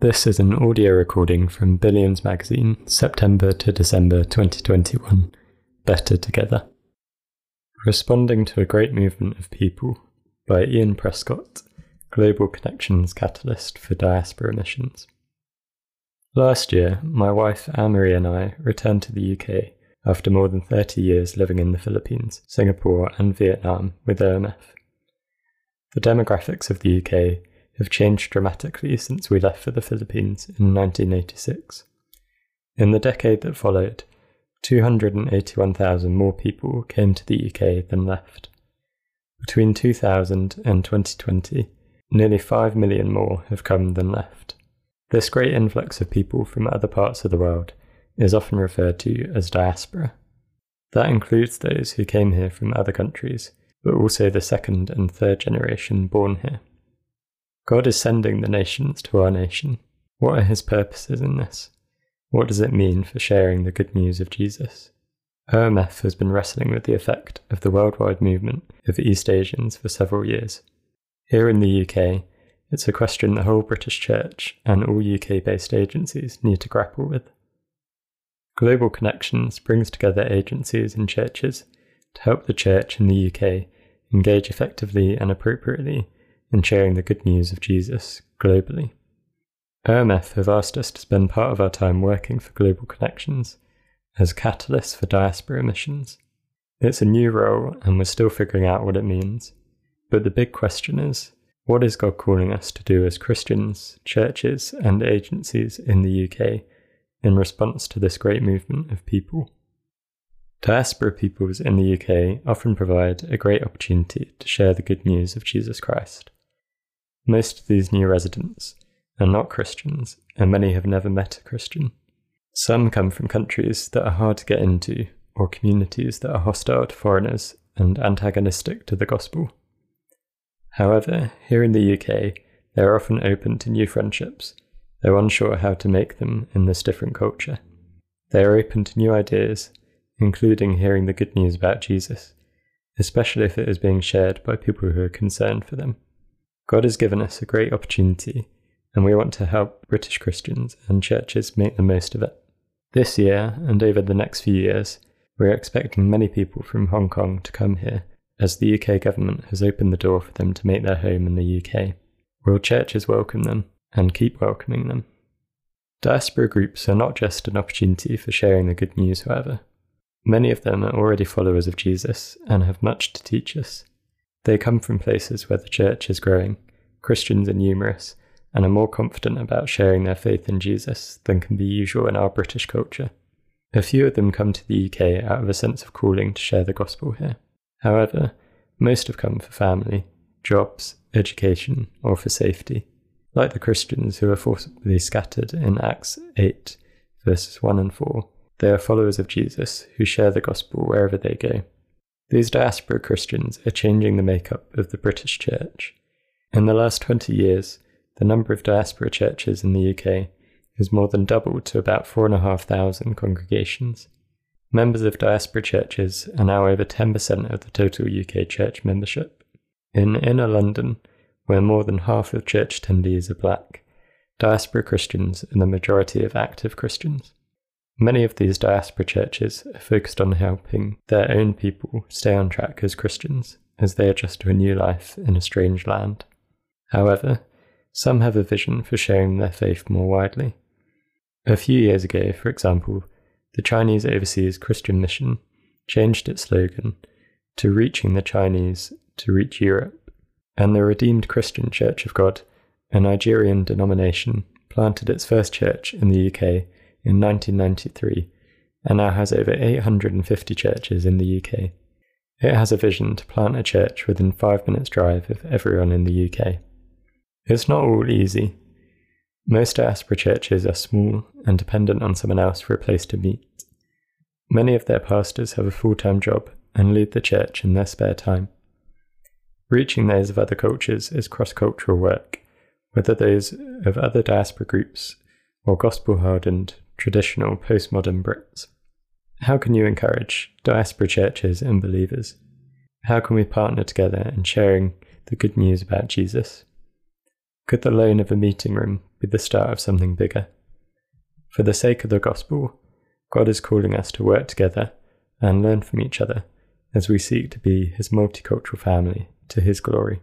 This is an audio recording from Billions Magazine, September to December 2021. Better Together. Responding to a Great Movement of People by Ian Prescott, Global Connections Catalyst for Diaspora Missions. Last year, my wife Anne-Marie and I returned to the UK after more than 30 years living in the Philippines, Singapore, and Vietnam with OMF. The demographics of the UK have changed dramatically since we left for the Philippines in 1986. In the decade that followed, 281,000 more people came to the UK than left. Between 2000 and 2020, nearly 5 million more have come than left. This great influx of people from other parts of the world is often referred to as diaspora. That includes those who came here from other countries, but also the second and third generation born here. God is sending the nations to our nation. What are his purposes in this? What does it mean for sharing the good news of Jesus? OMF has been wrestling with the effect of the worldwide movement of East Asians for several years. Here in the UK, it's a question the whole British Church and all UK based agencies need to grapple with. Global Connections brings together agencies and churches to help the church in the UK engage effectively and appropriately in sharing the good news of Jesus globally. OMF have asked us to spend part of our time working for Global Connections as catalysts for diaspora missions. It's a new role and we're still figuring out what it means. But the big question is what is God calling us to do as Christians, churches, and agencies in the UK in response to this great movement of people. Diaspora peoples in the UK often provide a great opportunity to share the good news of Jesus Christ. Most of these new residents are not Christians, and many have never met a Christian. Some come from countries that are hard to get into, or communities that are hostile to foreigners and antagonistic to the gospel. However, here in the UK, they are often open to new friendships though unsure how to make them in this different culture. They are open to new ideas, including hearing the good news about Jesus, especially if it is being shared by people who are concerned for them. God has given us a great opportunity, and we want to help British Christians and churches make the most of it. This year, and over the next few years, we are expecting many people from Hong Kong to come here, as the UK government has opened the door for them to make their home in the UK. Will churches welcome them? and keep welcoming them. Diaspora groups are not just an opportunity for sharing the good news, however. Many of them are already followers of Jesus and have much to teach us. They come from places where the church is growing, Christians are numerous, and are more confident about sharing their faith in Jesus than can be usual in our British culture. A few of them come to the UK out of a sense of calling to share the gospel here. However, most have come for family, jobs, education, or for safety. Like the Christians who are forcibly scattered in Acts 8, verses 1 and 4, they are followers of Jesus who share the gospel wherever they go. These diaspora Christians are changing the makeup of the British church. In the last 20 years, the number of diaspora churches in the UK has more than doubled to about 4,500 congregations. Members of diaspora churches are now over 10% of the total UK church membership. In inner London, where more than half of church attendees are black, diaspora Christians are the majority of active Christians. Many of these diaspora churches are focused on helping their own people stay on track as Christians as they adjust to a new life in a strange land. However, some have a vision for sharing their faith more widely. A few years ago, for example, the Chinese Overseas Christian Mission changed its slogan to Reaching the Chinese to Reach Europe and the Redeemed Christian Church of God, a Nigerian denomination, planted its first church in the UK in 1993 and now has over 850 churches in the UK. It has a vision to plant a church within five minutes' drive of everyone in the UK. It's not all easy. Most diaspora churches are small and dependent on someone else for a place to meet. Many of their pastors have a full time job and lead the church in their spare time. Reaching those of other cultures is cross cultural work, whether those of other diaspora groups or gospel hardened, traditional postmodern Brits. How can you encourage diaspora churches and believers? How can we partner together in sharing the good news about Jesus? Could the loan of a meeting room be the start of something bigger. For the sake of the gospel, God is calling us to work together and learn from each other as we seek to be his multicultural family to his glory.